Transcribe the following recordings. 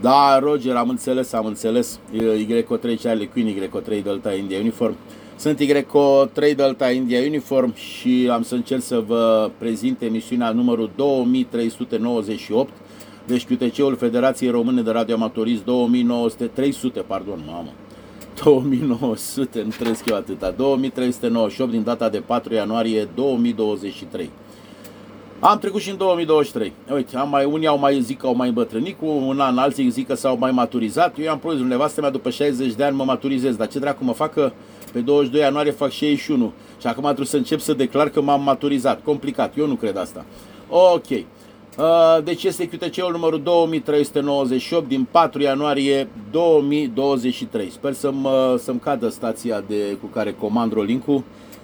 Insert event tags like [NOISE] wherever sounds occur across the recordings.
Da, Roger, am înțeles, am înțeles. Y3 Charlie Queen, Y3 Delta India Uniform. Sunt Y3 Delta India Uniform și am să încerc să vă prezint emisiunea numărul 2398. Deci QTC-ul Federației Române de Radioamatorism 2900, 300, pardon, mamă. 2900, nu trăiesc eu atâta, 2398 din data de 4 ianuarie 2023. Am trecut și în 2023. Uite, am mai, unii au mai zic că au mai îmbătrânit cu un an, alții zic că s-au mai maturizat. Eu am promis nevastă mea după 60 de ani mă maturizez, dar ce dracu mă fac că pe 22 ianuarie fac 61 și acum trebuie să încep să declar că m-am maturizat. Complicat, eu nu cred asta. Ok. Uh, deci este QTC-ul numărul 2398 din 4 ianuarie 2023. Sper să-mi, să-mi cadă stația de, cu care comand rolling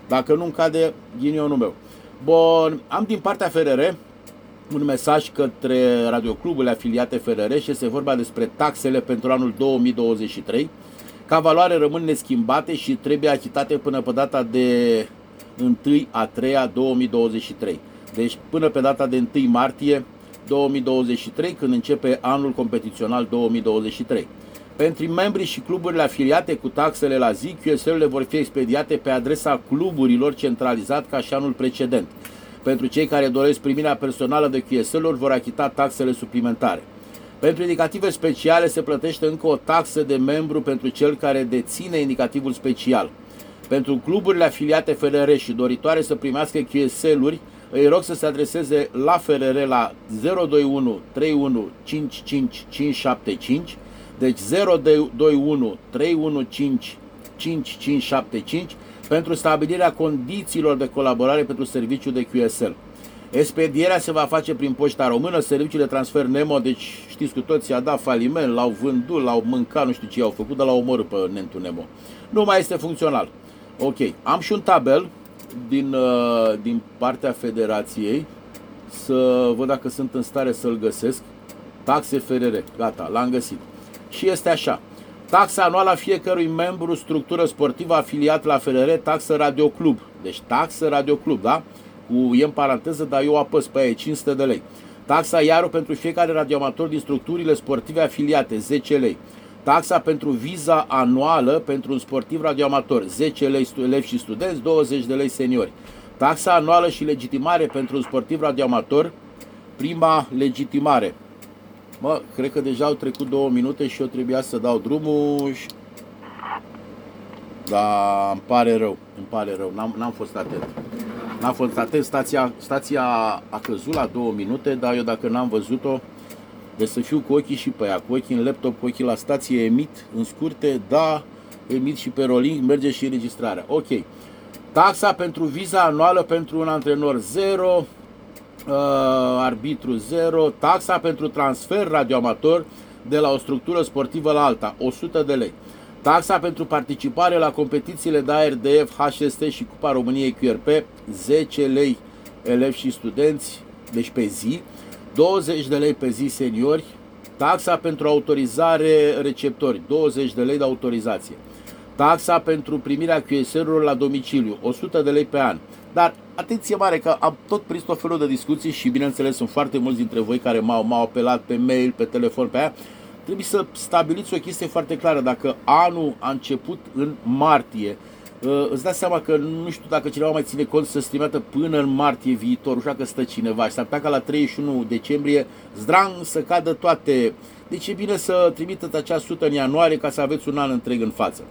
Dacă nu-mi cade, ghinionul meu. Bun, am din partea FRR un mesaj către radiocluburile afiliate FRR și este vorba despre taxele pentru anul 2023. Ca valoare rămân neschimbate și trebuie achitate până pe data de 1 a 3 a 2023. Deci până pe data de 1 martie 2023, când începe anul competițional 2023. Pentru membrii și cluburile afiliate cu taxele la zi, QSL-urile vor fi expediate pe adresa cluburilor centralizat ca și anul precedent. Pentru cei care doresc primirea personală de QSL-uri vor achita taxele suplimentare. Pentru indicative speciale se plătește încă o taxă de membru pentru cel care deține indicativul special. Pentru cluburile afiliate FRR și doritoare să primească QSL-uri, îi rog să se adreseze la FRR la 021 31 55 575 deci 021 315 5575 pentru stabilirea condițiilor de colaborare pentru serviciul de QSL. Expedierea se va face prin poșta română, serviciul de transfer Nemo, deci știți cu toții, a dat faliment, l-au vândut, l-au mâncat, nu știu ce au făcut, dar l-au omorât pe Nentu Nemo. Nu mai este funcțional. Ok, am și un tabel din, uh, din partea federației, să văd dacă sunt în stare să-l găsesc. Taxe FRR, gata, l-am găsit și este așa. Taxa anuală a fiecărui membru structură sportivă afiliat la FRR, taxă Radioclub. Deci taxă Radioclub, da? Cu e în paranteză, dar eu apăs pe aia, 500 de lei. Taxa iară pentru fiecare radioamator din structurile sportive afiliate, 10 lei. Taxa pentru viza anuală pentru un sportiv radioamator, 10 lei elevi și studenți, 20 de lei seniori. Taxa anuală și legitimare pentru un sportiv radioamator, prima legitimare, Mă, cred că deja au trecut două minute și eu trebuia să dau drumul și... Da, îmi pare rău, îmi pare rău, n-am, n-am fost atent. N-am fost atent, stația, stația a căzut la două minute, dar eu dacă n-am văzut-o, de să fiu cu ochii și pe ea, cu ochii în laptop, cu ochii la stație, emit în scurte, da, emit și pe rolling, merge și înregistrarea. Ok. Taxa pentru viza anuală pentru un antrenor 0, uh, arbitru 0, taxa pentru transfer radioamator de la o structură sportivă la alta, 100 de lei. Taxa pentru participare la competițiile de ARDF, HST și Cupa României QRP, 10 lei. Elevi și studenți, deci pe zi, 20 de lei pe zi seniori, taxa pentru autorizare receptori, 20 de lei de autorizație, taxa pentru primirea QSR-urilor la domiciliu, 100 de lei pe an, dar atenție mare că am tot prins tot felul de discuții și bineînțeles sunt foarte mulți dintre voi care m-au, m-au apelat pe mail, pe telefon, pe aia. Trebuie să stabiliți o chestie foarte clară. Dacă anul a început în martie, uh, îți dați seama că nu știu dacă cineva mai ține cont să se până în martie viitor, așa că stă cineva și s-ar putea ca la 31 decembrie zdrang să cadă toate. Deci e bine să trimiteți acea sută în ianuarie ca să aveți un an întreg în față.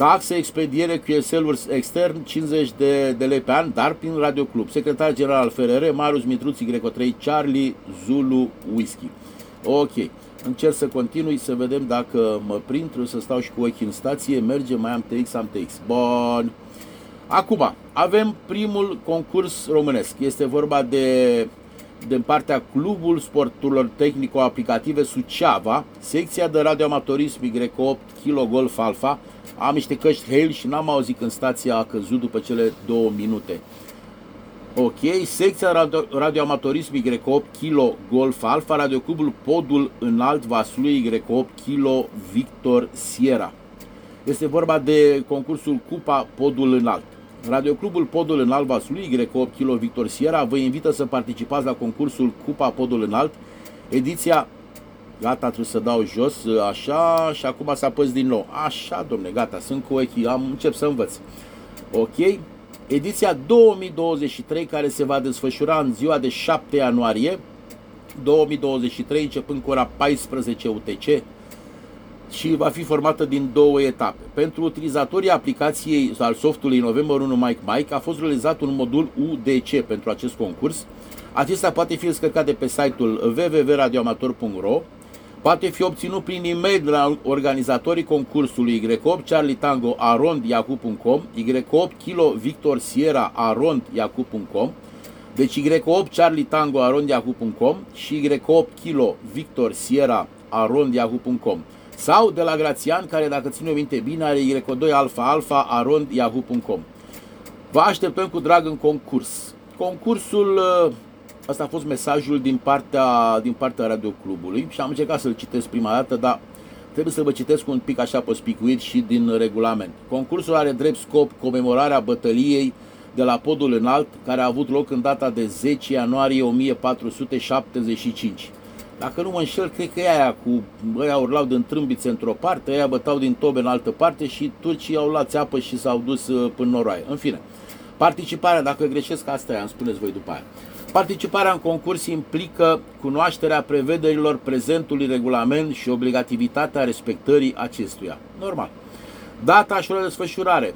Taxe, expediere, QSL-uri extern, 50 de, de lei pe an, dar prin Radio Club. Secretar general al FRR, Marius Mitruți, Greco 3, Charlie, Zulu, Whisky. Ok. Încerc să continui să vedem dacă mă prind, trebuie să stau și cu ochii în stație, merge, mai am TX, am TX. Bun. Acum, avem primul concurs românesc. Este vorba de din partea Clubul Sporturilor Tehnico-Aplicative Suceava, secția de radioamatorism Y8 Kilo Golf Alpha, am niște căști Hale și n-am auzit când stația a căzut după cele două minute. Ok, secția radio, radioamatorism Y8 Kilo Golf Alpha, radioclubul Podul Înalt Vaslui Y8 Kilo Victor Sierra. Este vorba de concursul Cupa Podul Înalt. Radioclubul Podul Înalt Vaslui Y8 Kilo Victor Sierra vă invită să participați la concursul Cupa Podul Înalt, ediția Gata, trebuie să dau jos, așa, și acum să apăs din nou. Așa, domne, gata, sunt cu ochii, am încep să învăț. Ok? Ediția 2023 care se va desfășura în ziua de 7 ianuarie 2023, începând cu ora 14 UTC, și va fi formată din două etape. Pentru utilizatorii aplicației al softului November 1 Mike Mike a fost realizat un modul UDC pentru acest concurs. Acesta poate fi descărcat de pe site-ul www.radioamator.ro poate fi obținut prin e-mail de la organizatorii concursului Y8 Charlie Tango Arond Yahoo.com Y8 Kilo Victor Sierra Arond Yahoo.com deci Y8 Charlie Tango Arond Yahoo.com și Y8 Kilo Victor Sierra Arond Yahoo.com sau de la Grațian, care dacă ține minte bine are Y2 Alpha Alpha Arond Yahoo.com. Vă așteptăm cu drag în concurs. Concursul, asta uh, a fost mesajul din partea, din partea Radio Clubului și am încercat să-l citesc prima dată, dar trebuie să vă citesc un pic așa pe spicuit și din regulament. Concursul are drept scop comemorarea bătăliei de la podul înalt, care a avut loc în data de 10 ianuarie 1475. Dacă nu mă înșel, cred că e aia cu ăia urlau din trâmbițe într-o parte, ăia bătau din tobe în altă parte și turcii au luat țeapă și s-au dus uh, până noroaie. În fine, participarea, dacă greșesc, asta e, îmi spuneți voi după aia. Participarea în concurs implică cunoașterea prevederilor prezentului regulament și obligativitatea respectării acestuia. Normal. Data și de desfășurare.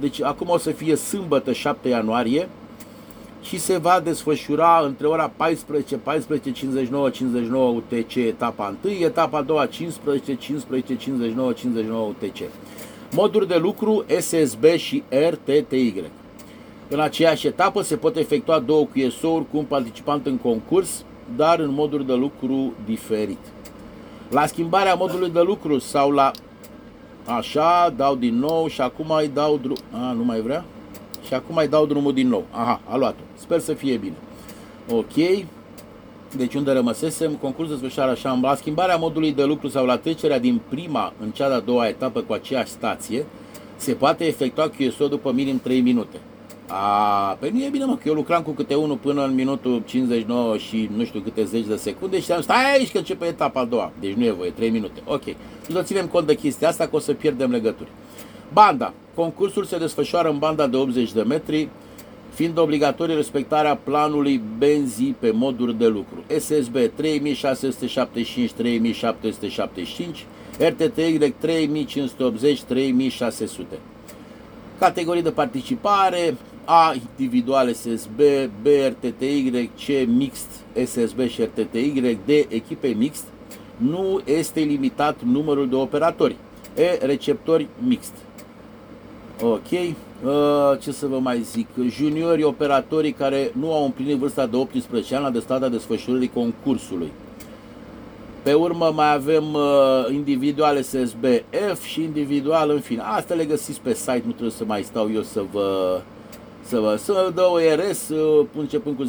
Deci acum o să fie sâmbătă 7 ianuarie, și se va desfășura între ora 14, 14, 59, 59 UTC etapa 1, etapa 2 15, 15, 59, 59 UTC. Moduri de lucru SSB și RTTY. În aceeași etapă se pot efectua două QSO-uri cu un participant în concurs, dar în moduri de lucru diferit. La schimbarea modului de lucru sau la... Așa, dau din nou și acum îi dau drum... A, nu mai vrea? Și acum mai dau drumul din nou. Aha, a luat-o. Sper să fie bine. Ok. Deci unde rămăsesem, concursul desfășoară așa, la schimbarea modului de lucru sau la trecerea din prima în cea de-a doua etapă cu aceeași stație, se poate efectua QSO după minim 3 minute. A, pe nu e bine mă, că eu lucram cu câte unul până în minutul 59 și nu știu câte zeci de secunde și am stai aici că începe etapa a doua. Deci nu e voie, 3 minute. Ok. Nu ținem cont de chestia asta că o să pierdem legături. Banda. Concursul se desfășoară în banda de 80 de metri, fiind obligatorie respectarea planului benzii pe moduri de lucru. SSB 3675-3775, RTTY 3580-3600. Categorii de participare A individual SSB, B RTTY, C mixt SSB și RTTY, D echipe mixt. Nu este limitat numărul de operatori. E receptori mixt. Ok. Uh, ce să vă mai zic? Juniorii operatorii care nu au împlinit vârsta de 18 ani la destarea desfășurării concursului. Pe urmă mai avem uh, individual SSB F și individual în fine. Asta le găsiți pe site, nu trebuie să mai stau eu să vă să vă să dă ORS uh, începând cu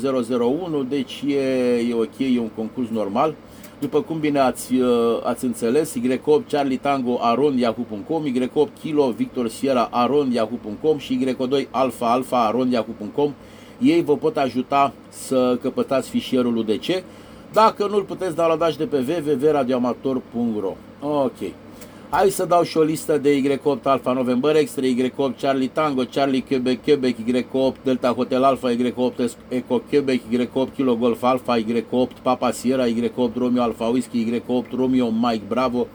001, deci e, e ok, e un concurs normal. După cum bine ați, uh, ați înțeles, Y8 Charlie Tango Aron Yahoo.com, Y8 Kilo Victor Sierra Aron Yahoo.com și Y2 Alpha Alpha Aron Yahoo.com. Ei vă pot ajuta să căpătați fișierul UDC. Dacă nu-l puteți downloada de pe www.radioamator.ro Ok. Hai să dau și o listă de Y8 Alpha November Extra, Y8 Charlie Tango, Charlie Quebec Quebec, Y8 Delta Hotel Alpha, Y8 Eco Quebec, Y8 Kilo Golf Alpha, Y8 Papa Sierra, Y8 Romeo Alpha Whisky, Y8 Romeo Mike Bravo,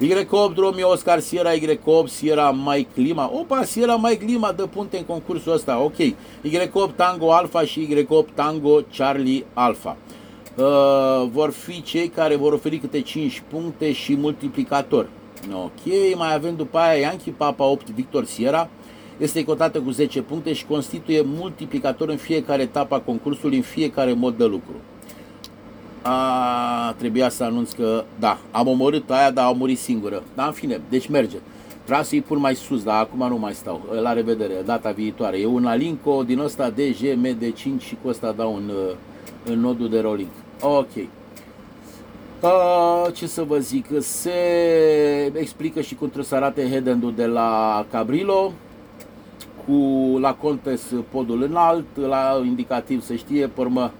Y8 Romeo Oscar Sierra, Y8 Sierra Mike Lima. Opa, Sierra Mike Lima dă punte în concursul ăsta, ok. Y8 Tango Alpha și Y8 Tango Charlie Alpha. Uh, vor fi cei care vor oferi câte 5 puncte și multiplicator. Ok, mai avem după aia Yankee Papa 8 Victor Sierra. Este cotată cu 10 puncte și constituie multiplicator în fiecare etapă a concursului, în fiecare mod de lucru. A, trebuia să anunț că, da, am omorât aia, dar a murit singură. Dar în fine, deci merge. Vreau să-i pun mai sus, dar acum nu mai stau. La revedere, data viitoare. E un Alinco din ăsta DG MD5 și cu ăsta dau în, în nodul de rolling. Ok. Uh, ce să vă zic, se explică și cum trebuie să arate head de la Cabrilo, cu la Contes podul înalt, la indicativ să știe, pe urmă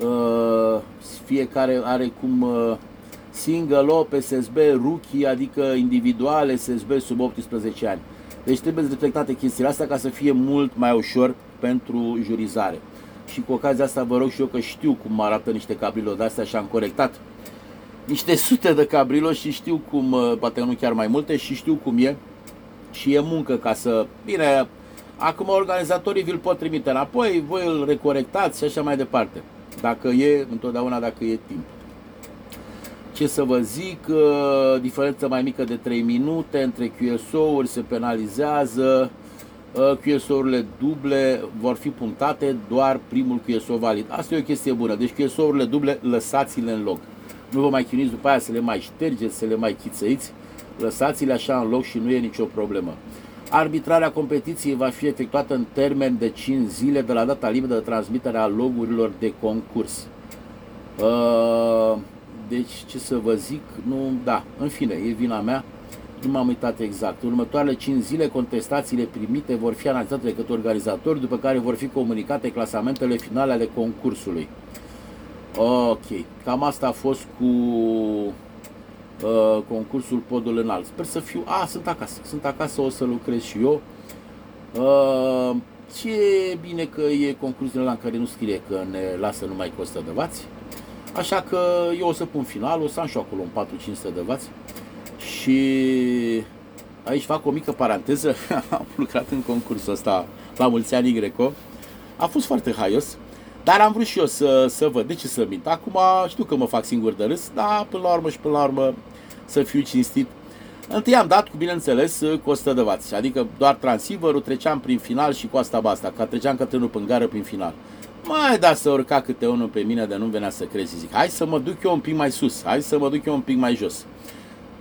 uh, fiecare are cum uh, single op, SSB, rookie, adică individual, SSB sub 18 ani. Deci trebuie reflectate chestiile astea ca să fie mult mai ușor pentru jurizare. Și cu ocazia asta vă rog și eu că știu cum arată niște cabrilo de astea și am corectat niște sute de cabrilo și știu cum, uh, poate nu chiar mai multe, și știu cum e. Și e muncă ca să... Bine, acum organizatorii vi-l pot trimite înapoi, voi îl recorectați și așa mai departe. Dacă e, întotdeauna dacă e timp. Ce să vă zic, uh, diferență mai mică de 3 minute între QSO-uri se penalizează, uh, QSO-urile duble vor fi punctate doar primul QSO valid. Asta e o chestie bună, deci QSO-urile duble lăsați-le în loc. Nu vă mai chinuiți după aia să le mai ștergeți, să le mai chițăiți, lăsați-le așa în loc și nu e nicio problemă. Arbitrarea competiției va fi efectuată în termen de 5 zile de la data limită de transmitere a logurilor de concurs. Uh, deci, ce să vă zic, nu, da, în fine, e vina mea, nu m-am uitat exact. În următoarele 5 zile, contestațiile primite vor fi analizate de către organizatori, după care vor fi comunicate clasamentele finale ale concursului. Ok, cam asta a fost cu uh, concursul Podul Înalt. Sper să fiu... A, sunt acasă, sunt acasă, o să lucrez și eu. Uh, ce bine că e concursul la în care nu scrie că ne lasă numai cu 100 de vați. Așa că eu o să pun final, o să am și acolo un 4-500 de vați. Și aici fac o mică paranteză, [LAUGHS] am lucrat în concursul ăsta la mulți ani Greco. A fost foarte haios, dar am vrut și eu să, să văd. De ce să mint? Acum știu că mă fac singur de râs, dar până la urmă și până la urmă să fiu cinstit. Întâi am dat, cu bineînțeles, cu 100 de vați, adică doar transceiverul, treceam prin final și cu asta basta, că treceam către unul în gară prin final. Mai da să urca câte unul pe mine de nu venea să crezi. Zic, hai să mă duc eu un pic mai sus, hai să mă duc eu un pic mai jos.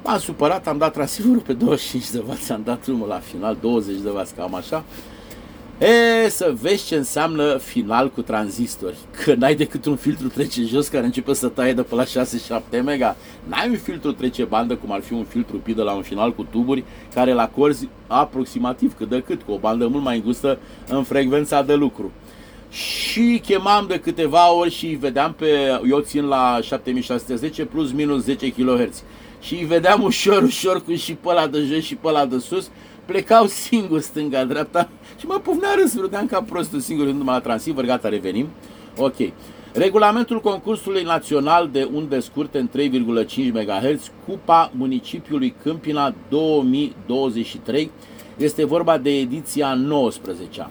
M-am supărat, am dat transceiverul pe 25 de vați, am dat drumul la final, 20 de vați, cam așa. E, să vezi ce înseamnă final cu tranzistori. Că n-ai decât un filtru trece jos care începe să taie de pe la 6-7 mega. N-ai un filtru trece bandă cum ar fi un filtru pi de la un final cu tuburi care la corzi aproximativ cât de cât, cu o bandă mult mai îngustă în frecvența de lucru. Și chemam de câteva ori și vedeam pe, eu țin la 7610 plus minus 10 kHz. Și îi vedeam ușor, ușor cu și pe ăla de jos și pe ăla de sus plecau singur stânga-dreapta și mă pufnea râs, râdeam ca prostul singur numai la transceiver, gata, revenim. Ok. Regulamentul concursului național de unde scurte în 3,5 MHz, Cupa Municipiului Câmpina 2023, este vorba de ediția 19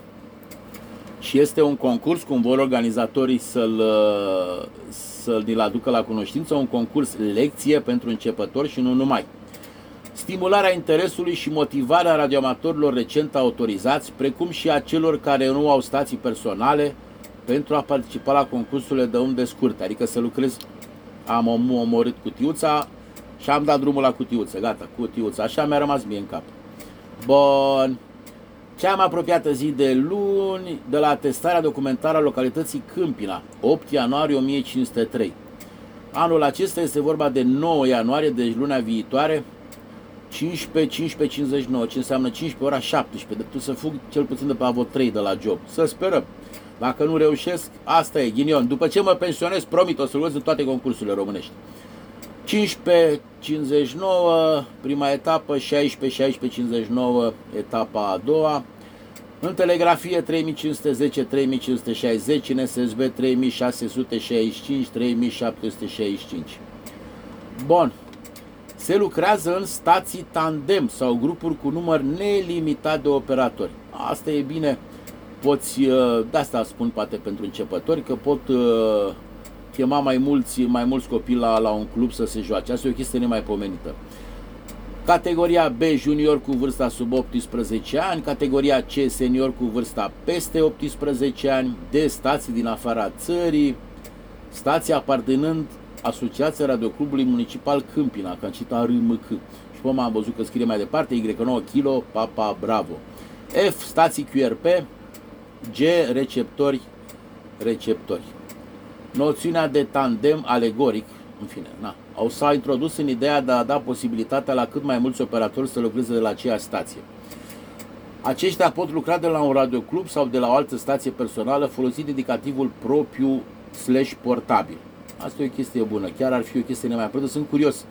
și este un concurs, cum vor organizatorii să-l, să-l aducă la cunoștință, un concurs lecție pentru începători și nu numai stimularea interesului și motivarea radioamatorilor recent autorizați, precum și a celor care nu au stații personale pentru a participa la concursurile de unde scurte, adică să lucrez, am omorât cutiuța și am dat drumul la cutiuță, gata, cutiuța, așa mi-a rămas mie în cap. Bun. Cea mai apropiată zi de luni, de la testarea documentară a localității Câmpina, 8 ianuarie 1503. Anul acesta este vorba de 9 ianuarie, deci luna viitoare, 15, 15, 59, ce înseamnă 15 ora 17, de să fug cel puțin de pe avot 3 de la job. Să sperăm. Dacă nu reușesc, asta e, ghinion. După ce mă pensionez, promit, o să luez în toate concursurile românești. 15, 59, prima etapă, 16, 16, 59, etapa a doua. În telegrafie 3510, 3560, în SSB 3665, 3765. Bun, se lucrează în stații tandem sau grupuri cu număr nelimitat de operatori. Asta e bine, poți, uh, de asta spun poate pentru începători, că pot uh, chema mai mulți, mai mulți copii la, la un club să se joace. Asta e o chestie nemaipomenită. Categoria B junior cu vârsta sub 18 ani, categoria C senior cu vârsta peste 18 ani, D stații din afara țării, stații aparținând Asociația Radioclubului Municipal Câmpina, că am citat RMC. Și pe am văzut că scrie mai departe, Y9 Kilo, Papa Bravo. F, stații QRP, G, receptori, receptori. Noțiunea de tandem alegoric, în fine, na, au s-a introdus în ideea de a da posibilitatea la cât mai mulți operatori să lucreze de la aceeași stație. Aceștia pot lucra de la un radioclub sau de la o altă stație personală folosind indicativul propriu slash portabil. Asta e o chestie bună. Chiar ar fi o chestie nemaipomenit. Sunt curios.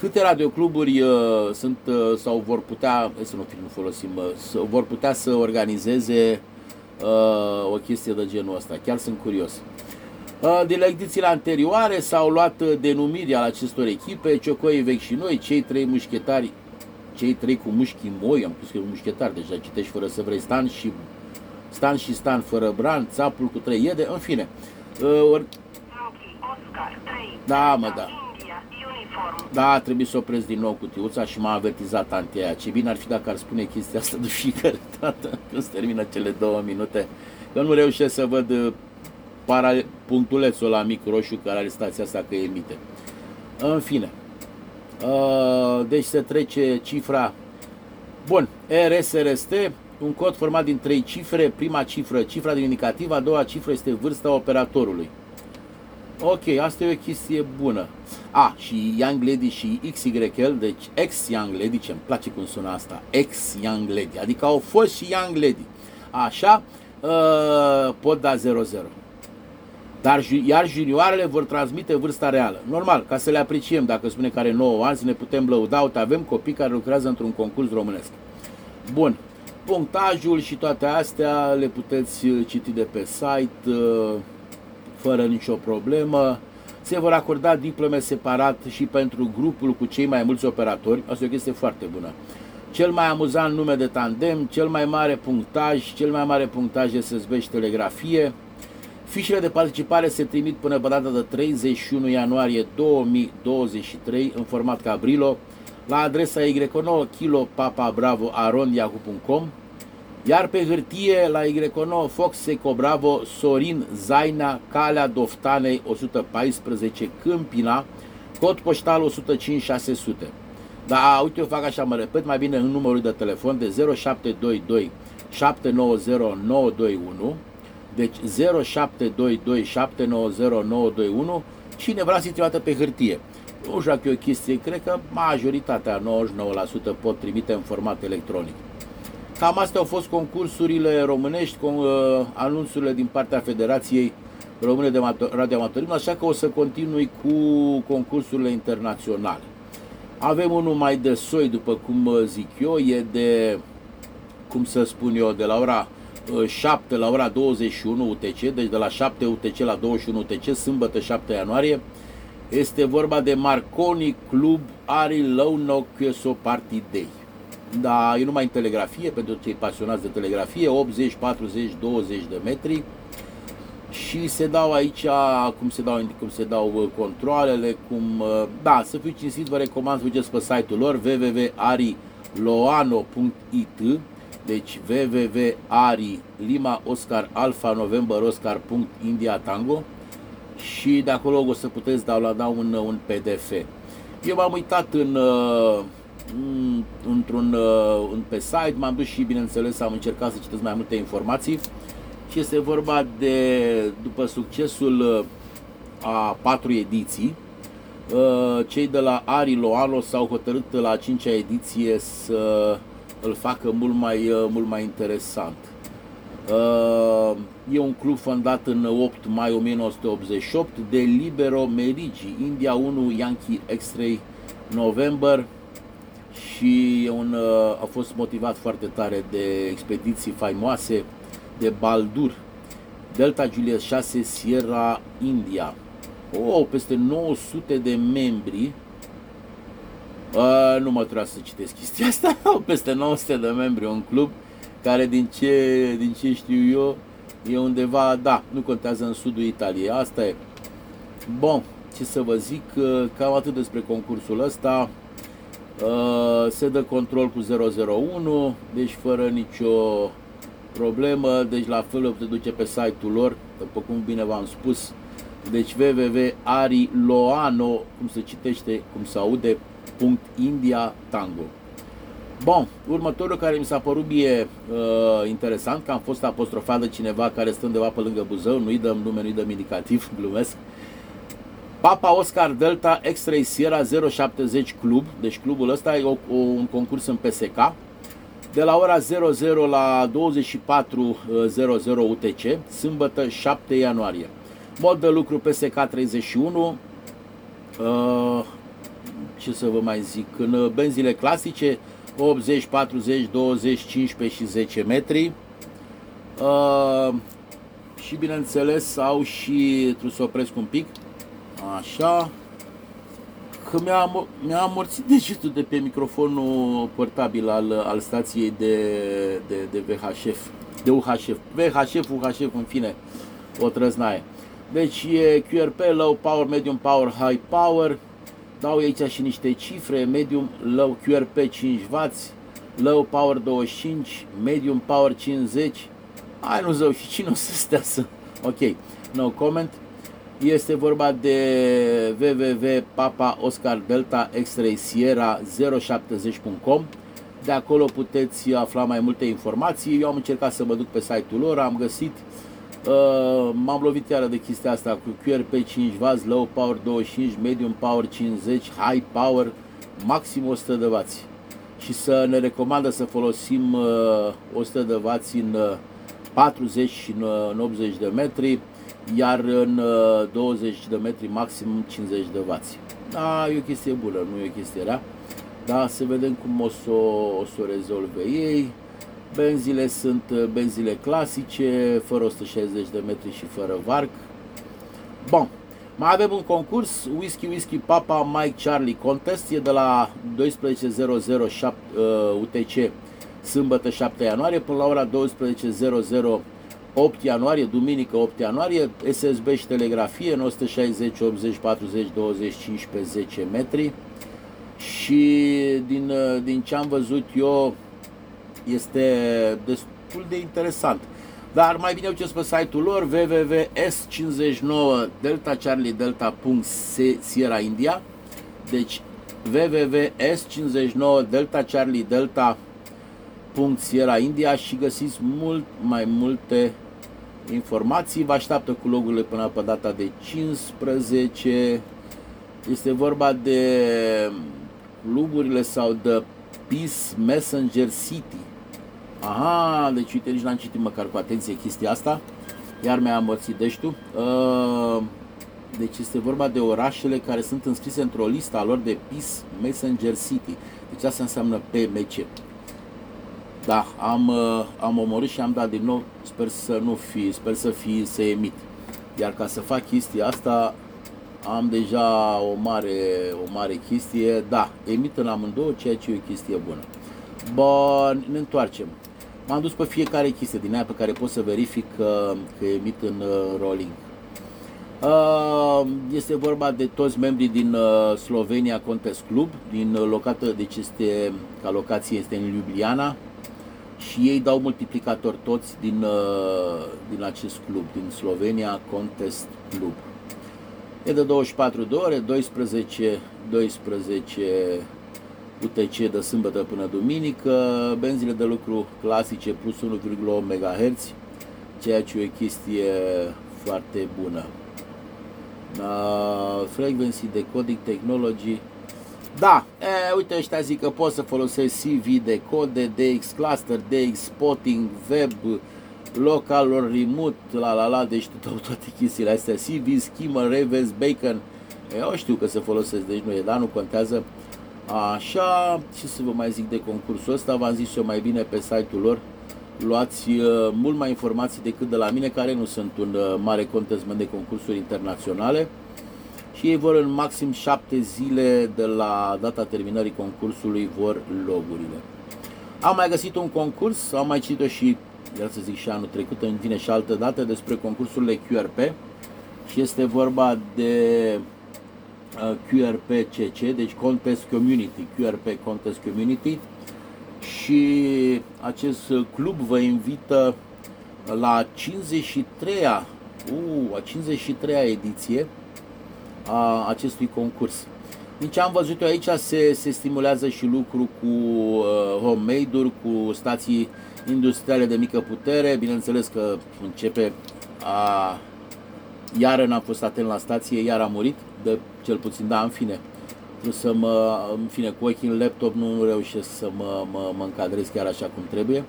Câte radiocluburi uh, sunt uh, sau vor putea, să nu, nu folosim, uh, vor putea să organizeze uh, o chestie de genul ăsta. Chiar sunt curios. Uh, din edițiile anterioare s-au luat uh, denumiri al acestor echipe, Ciocoi vechi și noi, cei trei mușchetari, cei trei cu mușchi moi, am spus că e un mușchetar, deja citești fără să vrei, Stan și Stan și Stan fără Bran, Țapul cu trei iede, în fine. Uh, or... Da, mă, da. Da, trebuie să opresc din nou cutiuța și m-a avertizat antia Ce bine ar fi dacă ar spune chestia asta de fiecare [LAUGHS] dată când se termină cele două minute. Că nu reușesc să văd uh, para, punctulețul la mic roșu care are stația asta că emite. În fine. Uh, deci se trece cifra. Bun, RSRST, un cod format din trei cifre. Prima cifră, cifra din indicativ, a doua cifră este vârsta operatorului. Ok, asta e o chestie bună. A, și Young Lady și XYL, deci ex-Young Lady, ce îmi place cum sună asta, ex-Young Lady, adică au fost și Young Lady. Așa, uh, pot da 0-0. Dar iar junioarele vor transmite vârsta reală. Normal, ca să le apreciem, dacă spune că are 9 ani, să ne putem lăuda, uite, avem copii care lucrează într-un concurs românesc. Bun, punctajul și toate astea le puteți uh, citi de pe site uh, fără nicio problemă. Se vor acorda diplome separat și pentru grupul cu cei mai mulți operatori. Asta e o chestie foarte bună. Cel mai amuzant nume de tandem, cel mai mare punctaj, cel mai mare punctaj de SSB și telegrafie. Fișele de participare se trimit până pe data de 31 ianuarie 2023 în format Cabrilo la adresa y9 kilo papa bravo arondiacu.com iar pe hârtie la Y9 Fox Seco Bravo Sorin Zaina Calea Doftanei 114 Câmpina cod poștal 105600 da, uite, eu fac așa, mă repet mai bine în numărul de telefon de 0722 790 921 deci 0722 790 921 cine vrea să trimite pe hârtie. Nu știu dacă e o chestie, cred că majoritatea, 99% pot trimite în format electronic. Cam astea au fost concursurile românești, cu uh, anunțurile din partea Federației Române de Radioamatorism, așa că o să continui cu concursurile internaționale. Avem unul mai de soi, după cum uh, zic eu, e de, cum să spun eu, de la ora 7 uh, la ora 21 UTC, deci de la 7 UTC la 21 UTC, sâmbătă 7 ianuarie. Este vorba de Marconi Club Ari Lounok So Party Day. Da, e numai în telegrafie, pentru cei pasionați de telegrafie, 80, 40, 20 de metri. Și se dau aici, cum se dau, cum se dau uh, controlele, cum, uh, da, să fiu cinstit, vă recomand să mergeți pe site-ul lor www.ariloano.it deci www.ari Lima Oscar Alpha November Oscar India Tango și de acolo o să puteți downloada un, un PDF. Eu m-am uitat în, uh, într-un uh, pe site, m-am dus și bineînțeles am încercat să citesc mai multe informații și este vorba de, după succesul uh, a patru ediții, cei de la Ari Loalo s-au hotărât la a cincea ediție să îl facă mult mai, mult mai interesant. E un club fondat în 8 mai 1988 de Libero Merigi, India 1 Yankee X-Ray November, și un, uh, a fost motivat foarte tare de expediții faimoase de Baldur, Delta Julius 6 Sierra India. Oh, peste 900 de membri. Uh, nu mă trebuie să citesc chestia asta. [LAUGHS] peste 900 de membri un club care din ce, din ce știu eu e undeva, da, nu contează în sudul Italiei. Asta e. Bun, ce să vă zic, uh, cam atât despre concursul ăsta. Uh, se dă control cu 001, deci fără nicio problemă, deci la fel te duce pe site-ul lor, după cum bine v-am spus, deci www.ariloano, cum se citește, cum se aude, .india tango. Bun, următorul care mi s-a părut mie uh, interesant, că am fost apostrofat de cineva care stă undeva pe lângă Buzău, nu-i dăm nume, nu-i dăm indicativ, [LAUGHS] glumesc, uh, Papa Oscar Delta X-Ray Sierra 070 Club, deci clubul ăsta e o, o, un concurs în PSK, de la ora 00 la 24.00 UTC, sâmbătă 7 ianuarie. Mod de lucru PSK31. Uh, ce să vă mai zic? În benzile clasice 80, 40, 20, 15 și 10 metri. Uh, și bineînțeles au și, trebuie să opresc un pic, așa, că mi-a, mi-a amorțit degetul de pe microfonul portabil al, al stației de, de, de VHF, de UHF, VHF, UHF, în fine, o trăznaie. Deci e QRP, low power, medium power, high power, dau aici și niște cifre, medium, low QRP 5W, low power 25, medium power 50, Hai nu zău, și cine o să stea să... Ok, no comment. Este vorba de www.papa Oscar Delta X-Ray Sierra 070.com De acolo puteți afla mai multe informații. Eu am încercat să mă duc pe site-ul lor, am găsit Uh, m-am lovit iară de chestia asta cu QRP 5W, low power 25, medium power 50, high power, maxim 100 de W. Și să ne recomandă să folosim uh, 100 de W în uh, 40 și în 80 de metri, iar în 20 de metri maxim 50 de W. Da, e o chestie bună, nu e o chestie rea. Da, să vedem cum o să o, o, să o rezolve ei. Benzile sunt benzile clasice, fără 160 de metri și fără varc. Bun, mai avem un concurs, Whisky Whisky Papa Mike Charlie Contest, e de la 12.00 UTC sâmbătă 7 ianuarie până la ora 12.00 8 ianuarie, duminică 8 ianuarie, SSB și telegrafie 960 80 40 25 pe 10 metri și din, din ce am văzut eu este destul de interesant. Dar mai bine uitați pe site-ul lor www.s59 delta charlie delta Sierra India deci www.s59 delta charlie delta Sierra India și găsiți mult mai multe informații. Vă așteaptă cu logurile până pe data de 15. Este vorba de cluburile sau de Peace Messenger City. Aha, deci uite, nici n-am citit măcar cu atenție chestia asta. Iar mi-a amorțit deștul. Uh, deci este vorba de orașele care sunt înscrise într-o listă a lor de Peace Messenger City. Deci asta înseamnă PMC. Da, am, uh, am omorât și am dat din nou, sper să nu fi, sper să fi, să emit. Iar ca să fac chestia asta, am deja o mare, o mare chestie, da, emit în amândouă, ceea ce e o chestie bună. Bun, ne întoarcem. M-am dus pe fiecare chestie din aia pe care pot să verific că, că emit în uh, rolling. Uh, este vorba de toți membrii din uh, Slovenia Contest Club, din uh, locată, deci este, ca locație este în Ljubljana, și ei dau multiplicator toți din, uh, din acest club, din Slovenia Contest Club. E de 24 de ore, 12, 12 UTC de sâmbătă până duminică, benzile de lucru clasice plus 1,8 MHz, ceea ce e o chestie foarte bună. Uh, frequency Decoding Technology da, e, uite ăștia zic că poți să folosești CV de code, DX Cluster, DX Spotting, Web, Local or Remote, la la la, deci tot, toate chestiile astea, CV, Schema, Reverse, Bacon, eu știu că se folosesc, deci nu e, dar nu contează. Așa, ce să vă mai zic de concursul ăsta, v-am zis eu mai bine pe site-ul lor, luați uh, mult mai informații decât de la mine, care nu sunt un uh, mare contestment de concursuri internaționale și ei vor în maxim 7 zile de la data terminării concursului vor logurile. Am mai găsit un concurs, am mai citit și, iar să zic și anul trecut, în vine și altă dată, despre concursurile QRP și este vorba de uh, QRP CC, deci Contest Community, QRP Contest Community. Și acest club vă invită la 53-a, uh, a 53-a ediție a acestui concurs. Din ce am văzut eu aici se, se stimulează și lucru cu uh, homemade-uri, cu stații industriale de mică putere. Bineînțeles că începe a... Iar n-am fost atent la stație, iar a murit, de cel puțin, da, în fine. Trebuie să mă, în fine, cu ochii în laptop nu reușesc să mă, mă, mă încadrez chiar așa cum trebuie.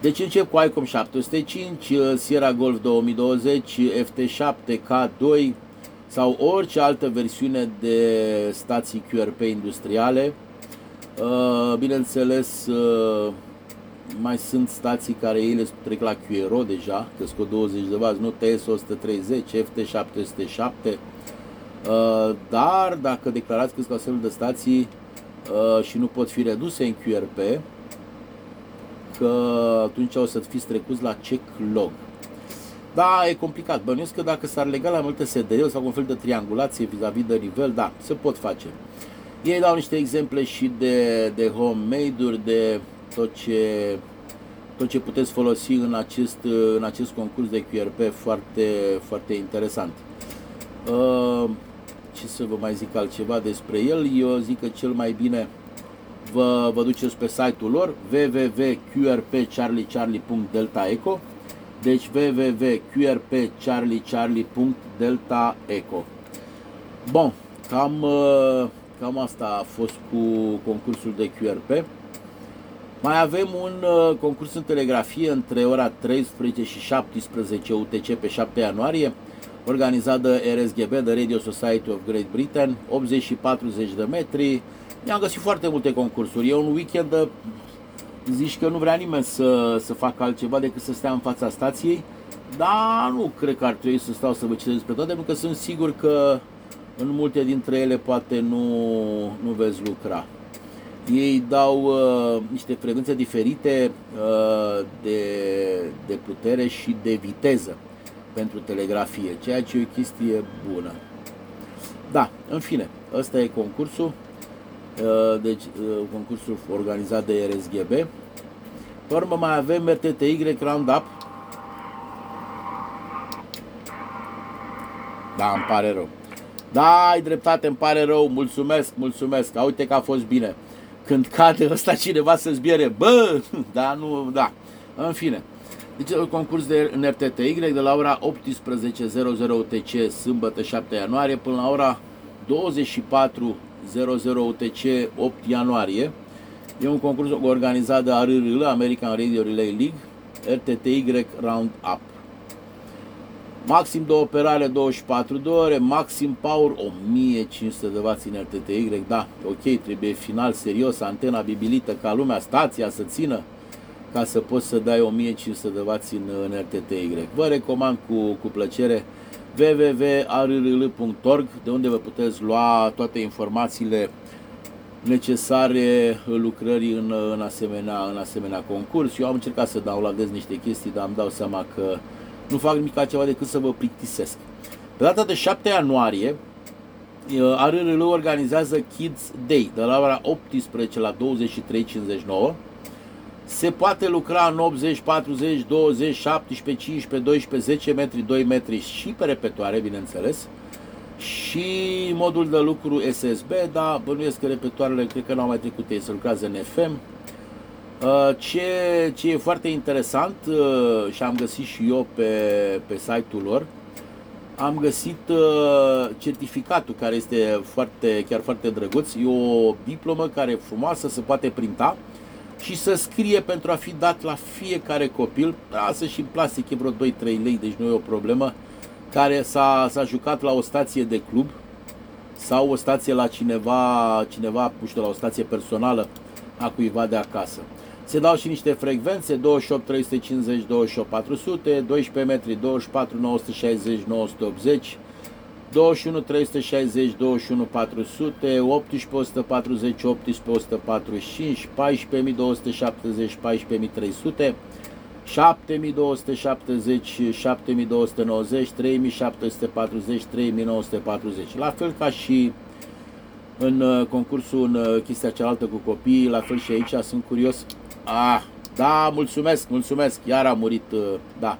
Deci încep cu ICOM 705, Sierra Golf 2020, FT7, K2 sau orice altă versiune de stații QRP industriale. Uh, bineînțeles, uh, mai sunt stații care ele trec la QRO deja, că cu 20 de vați, nu TS-130, FT-707, dar dacă declarați că sunt astfel de stații uh, și nu pot fi reduse în QRP, că atunci o să fiți trecuți la check log. Da, e complicat. Bănuiesc că dacă s-ar lega la multe SDL sau un fel de triangulație vis-a-vis de nivel, da, se pot face. Ei dau niște exemple și de, de homemade-uri, de tot ce, tot ce puteți folosi în acest, în acest concurs de QRP foarte, foarte interesant. Uh, ce să vă mai zic altceva despre el, eu zic că cel mai bine vă, vă duceți pe site-ul lor www.qrpcharliecharlie.deltaeco deci www.qrpcharliecharlie.deltaeco Bun, cam, uh, cam asta a fost cu concursul de QRP. Mai avem un uh, concurs în telegrafie între ora 13 și 17 UTC pe 7 ianuarie, organizat de RSGB, de Radio Society of Great Britain, 80 și 40 de metri. Mi-am găsit foarte multe concursuri. E un weekend de zici că nu vrea nimeni să, să facă altceva decât să stea în fața stației, dar nu cred că ar trebui să stau să vă citesc despre toate, pentru că sunt sigur că în multe dintre ele poate nu, nu veți lucra. Ei dau uh, niște frecvențe diferite uh, de, de putere și de viteză pentru telegrafie, ceea ce e o chestie bună. Da, în fine, ăsta e concursul. Uh, deci uh, concursul organizat de RSGB. Pe urmă mai avem RTTY Roundup. Da, îmi pare rău. Da, ai dreptate, îmi pare rău, mulțumesc, mulțumesc. A, uite că a fost bine. Când cade ăsta cineva să zbiere, bă, [LAUGHS] da, nu, da. În fine. Deci concurs de în RTTY de la ora 18.00 UTC sâmbătă 7 ianuarie până la ora 24 00 UTC 8 ianuarie. E un concurs organizat de ARRL, American Radio Relay League, RTTY Round Up. Maxim de operare 24 de ore, maxim power 1500 de W în RTTY, da, ok, trebuie final serios, antena bibilită ca lumea, stația să țină ca să poți să dai 1500 de W în, în RTTY. Vă recomand cu, cu plăcere www.arrl.org de unde vă puteți lua toate informațiile necesare lucrării în, în, asemenea, în asemenea concurs. Eu am încercat să downloadez niște chestii, dar îmi dau seama că nu fac nimic altceva decât să vă plictisesc. Pe data de 7 ianuarie, ARRL organizează Kids Day de la ora 18 la 23.59 se poate lucra în 80, 40, 20, 17, 15, 12, 10 metri, 2 metri și pe repetoare, bineînțeles. Și modul de lucru SSB, dar bănuiesc că repetoarele cred că nu au mai trecut ei să lucrează în FM. Uh, ce, ce e foarte interesant uh, și am găsit și eu pe, pe site-ul lor, am găsit uh, certificatul care este foarte, chiar foarte drăguț. E o diplomă care e frumoasă, se poate printa și să scrie pentru a fi dat la fiecare copil, lasă și în plastic, e vreo 2-3 lei, deci nu e o problemă, care s-a, s-a jucat la o stație de club sau o stație la cineva, cineva, nu știu, la o stație personală a cuiva de acasă. Se dau și niște frecvențe, 28 350, 28 400, 12 metri, 24 960, 980, 21 360, 21 400, 18 140, 18 145, 14 270, 14 300, 7270, 7290, 3740, 3940. La fel ca și în uh, concursul în uh, chestia cealaltă cu copiii, la fel și aici sunt curios. Ah, da, mulțumesc, mulțumesc, iar a murit, uh, da.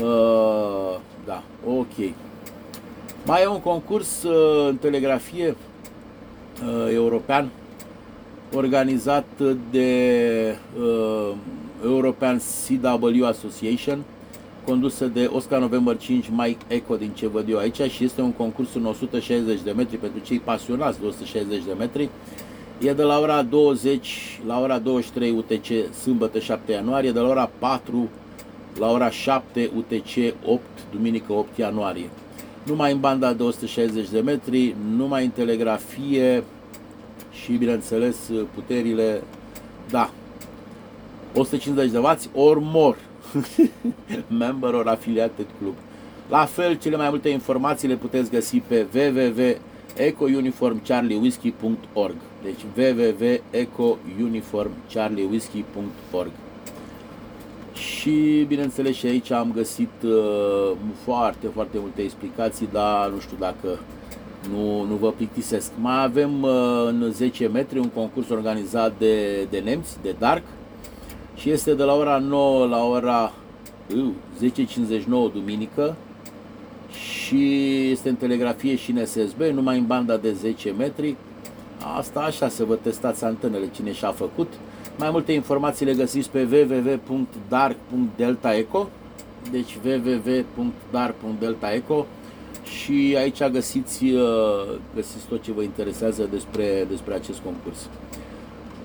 Uh, da, ok. Mai e un concurs uh, în telegrafie uh, european organizat de uh, European CW Association, condusă de Oscar November 5 Mike Eco din ce văd eu aici și este un concurs în 160 de metri pentru cei pasionați de 160 de metri. E de la ora 20 la ora 23 UTC sâmbătă 7 ianuarie, de la ora 4 la ora 7 UTC 8, duminică 8 ianuarie. Numai în banda de 160 de metri, numai în telegrafie și bineînțeles puterile, da, 150 de W or more. [LAUGHS] Member or affiliated club. La fel, cele mai multe informații le puteți găsi pe www.ecouniformcharliewhiskey.org Deci www.ecouniformcharliewhiskey.org Și bineînțeles și aici am găsit uh, foarte, foarte multe explicații, dar nu știu dacă nu, nu vă plictisesc. Mai avem uh, în 10 metri un concurs organizat de, de nemți, de Dark, și este de la ora 9 la ora uh, 10.59 duminică și este în telegrafie și în SSB, numai în banda de 10 metri. Asta așa, să vă testați antenele, cine și-a făcut. Mai multe informații le găsiți pe www.dark.deltaeco deci www.dark.deltaeco și aici găsiți, uh, găsiți tot ce vă interesează despre, despre acest concurs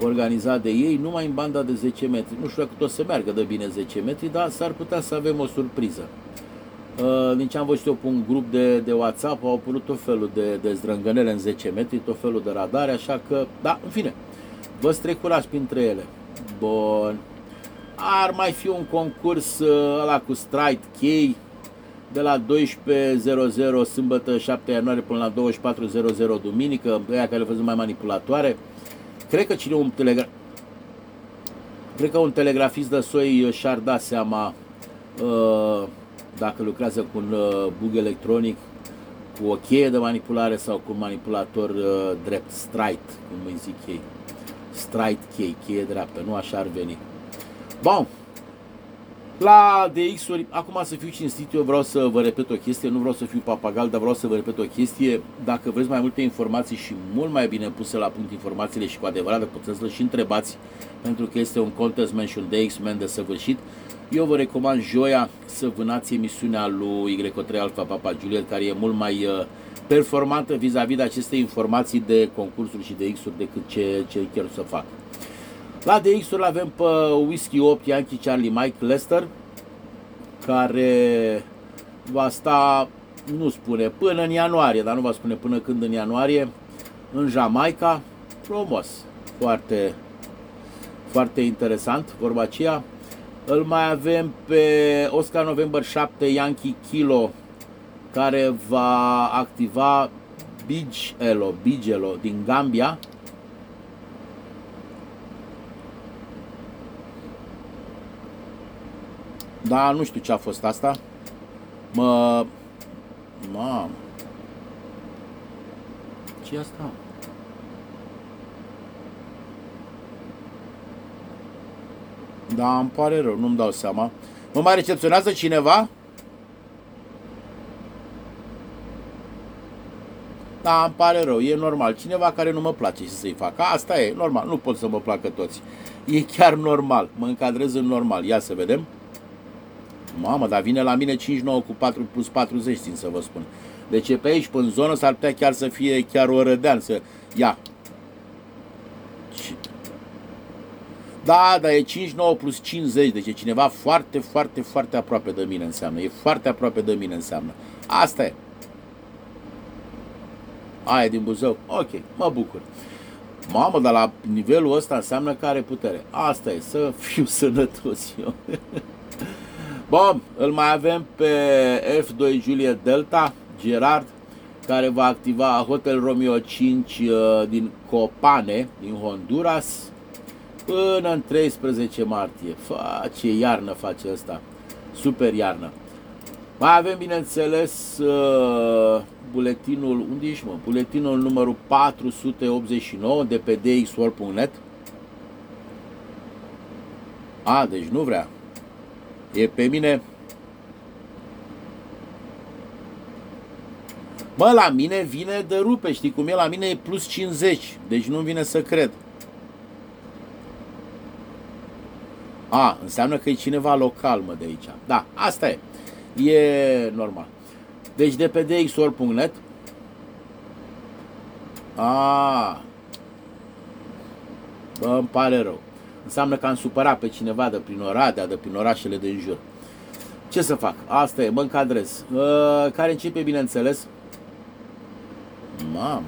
organizat de ei numai în banda de 10 metri. Nu știu dacă tot se meargă de bine 10 metri, dar s-ar putea să avem o surpriză. Uh, din ce am văzut eu pe un grup de, de WhatsApp, au apărut tot felul de, de zdrângănele în 10 metri, tot felul de radare, așa că, da, în fine, vă strecurați printre ele. Bun. Ar mai fi un concurs uh, ăla cu Stride Key de la 12.00 sâmbătă 7 ianuarie până la 24.00 duminică, ăia care văzut mai manipulatoare. Cred că cine un telegra... Cred că un telegrafist de soi și-ar da seama uh, dacă lucrează cu un uh, bug electronic, cu o cheie de manipulare sau cu un manipulator uh, drept, straight, cum îi zic ei. Straight key, cheie dreaptă, nu așa ar veni. Bun. La DX-uri, acum să fiu cinstit, eu vreau să vă repet o chestie, nu vreau să fiu papagal, dar vreau să vă repet o chestie. Dacă vreți mai multe informații și mult mai bine puse la punct informațiile și cu adevărat puteți să și întrebați, pentru că este un contest man și un DX-man de săvârșit, eu vă recomand joia să vânați emisiunea lui Y3 Alpha Papa Juliet, care e mult mai uh, performantă vis-a-vis -vis de aceste informații de concursuri și de X-uri decât ce, ce chiar să fac. La DX-uri avem pe Whisky 8 Yankee Charlie Mike Lester, care va sta, nu spune, până în ianuarie, dar nu va spune până când în ianuarie, în Jamaica, frumos, foarte, foarte interesant, vorba aceea. Îl mai avem pe Oscar November 7 Yankee Kilo, care va activa Bigelo, Bigelo din Gambia, Da, nu știu ce a fost asta. Mă... Mamă. ce e asta? Da, îmi pare rău, nu-mi dau seama. Mă mai recepționează cineva? Da, îmi pare rău, e normal. Cineva care nu mă place și să-i facă. Asta e, normal, nu pot să mă placă toți. E chiar normal, mă încadrez în normal. Ia să vedem. Mamă, dar vine la mine 59 cu 4 plus 40, țin să vă spun. Deci pe aici, în zonă, s-ar putea chiar să fie chiar o rădean, să... Ia. Da, dar e 59 plus 50, deci e cineva foarte, foarte, foarte aproape de mine înseamnă. E foarte aproape de mine înseamnă. Asta e. Aia din Buzău? Ok, mă bucur. Mamă, dar la nivelul ăsta înseamnă că are putere. Asta e, să fiu [LAUGHS] sănătos eu. [LAUGHS] Bun, îl mai avem pe F2 Juliet Delta, Gerard, care va activa Hotel Romeo 5 uh, din Copane, din Honduras, până în 13 martie. Face iarnă, face asta. Super iarnă. Mai avem, bineînțeles, uh, buletinul, unde ești, mă? Buletinul numărul 489 de pe dxwar.net. A, deci nu vrea. E pe mine... Mă, la mine vine de rupe, știi cum e? La mine e plus 50, deci nu vine să cred. A, înseamnă că e cineva local, mă, de aici. Da, asta e. E normal. Deci de pe dxor.net A, Bă, îmi pare rău. Înseamnă că am supărat pe cineva de prin Oradea, de prin orașele din jur. Ce să fac? Asta e, mă încadrez. Uh, care începe, bineînțeles? Mamă.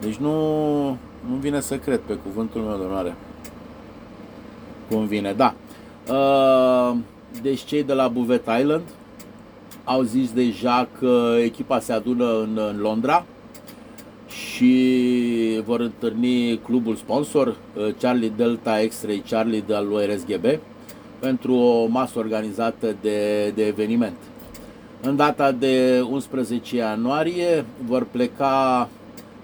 Deci nu, nu vine să cred pe cuvântul meu de onoare. Cum vine, da. Uh, deci cei de la Buvet Island au zis deja că echipa se adună în, în Londra și vor întâlni clubul sponsor, uh, Charlie Delta X-Ray Charlie de lui RSGB, pentru o masă organizată de, de eveniment. În data de 11 ianuarie vor pleca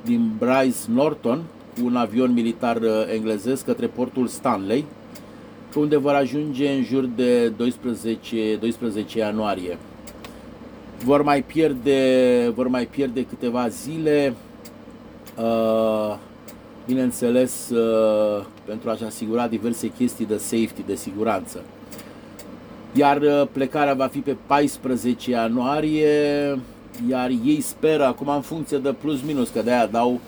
din Bryce Norton cu un avion militar uh, englezesc către portul Stanley, unde vor ajunge în jur de 12, 12 ianuarie. Vor mai pierde, vor mai pierde câteva zile, uh, bineînțeles, uh, pentru a-și asigura diverse chestii de safety, de siguranță. Iar plecarea va fi pe 14 ianuarie, iar ei speră, acum în funcție de plus minus, că de-aia dau uh,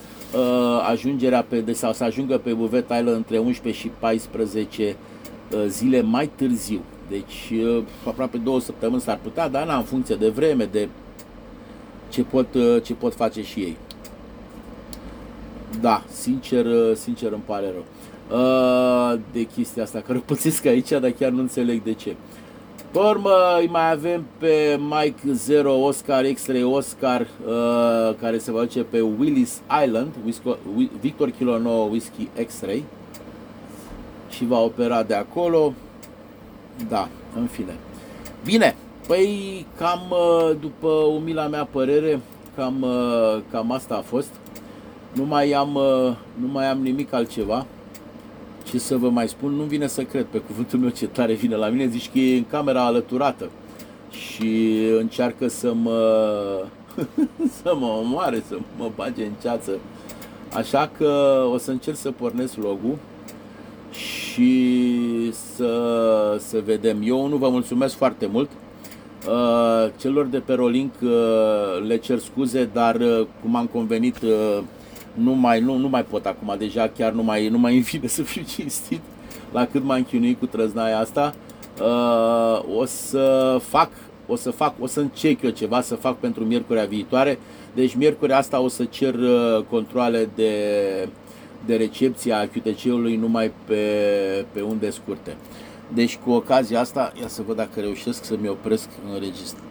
ajungerea pe, de, sau să ajungă pe Buvet Island între 11 și 14 uh, zile mai târziu. Deci uh, aproape două săptămâni s-ar putea, dar na, în funcție de vreme, de ce pot, uh, ce pot face și ei. Da, sincer, uh, sincer îmi pare rău uh, de chestia asta, care o pățesc aici, dar chiar nu înțeleg de ce. Pe urmă îi mai avem pe Mike Zero Oscar, X-Ray Oscar, uh, care se va duce pe Willis Island, Victor Kilo 9 Whisky X-Ray și va opera de acolo. Da, în fine. Bine, păi cam uh, după umila mea părere, cam, uh, cam asta a fost. Nu mai am, uh, nu mai am nimic altceva. Ce să vă mai spun, nu vine să cred pe cuvântul meu ce tare vine la mine, zici că e în camera alăturată și încearcă să mă, [LAUGHS] să mă omoare, să mă bage în ceață. Așa că o să încerc să pornesc logul și să, să vedem. Eu nu vă mulțumesc foarte mult. Uh, celor de pe Rolink uh, le cer scuze, dar uh, cum am convenit nu mai, nu, nu mai pot acum, deja chiar nu mai, nu mai îmi vine [LAUGHS] să fiu cinstit la cât m-am chinuit cu trăznaia asta. Uh, o să fac, o să fac, o să încerc eu ceva să fac pentru miercurea viitoare. Deci miercurea asta o să cer uh, controle de, de recepție a QTC-ului numai pe, pe unde scurte. Deci cu ocazia asta, ia să văd dacă reușesc să-mi opresc înregistrarea.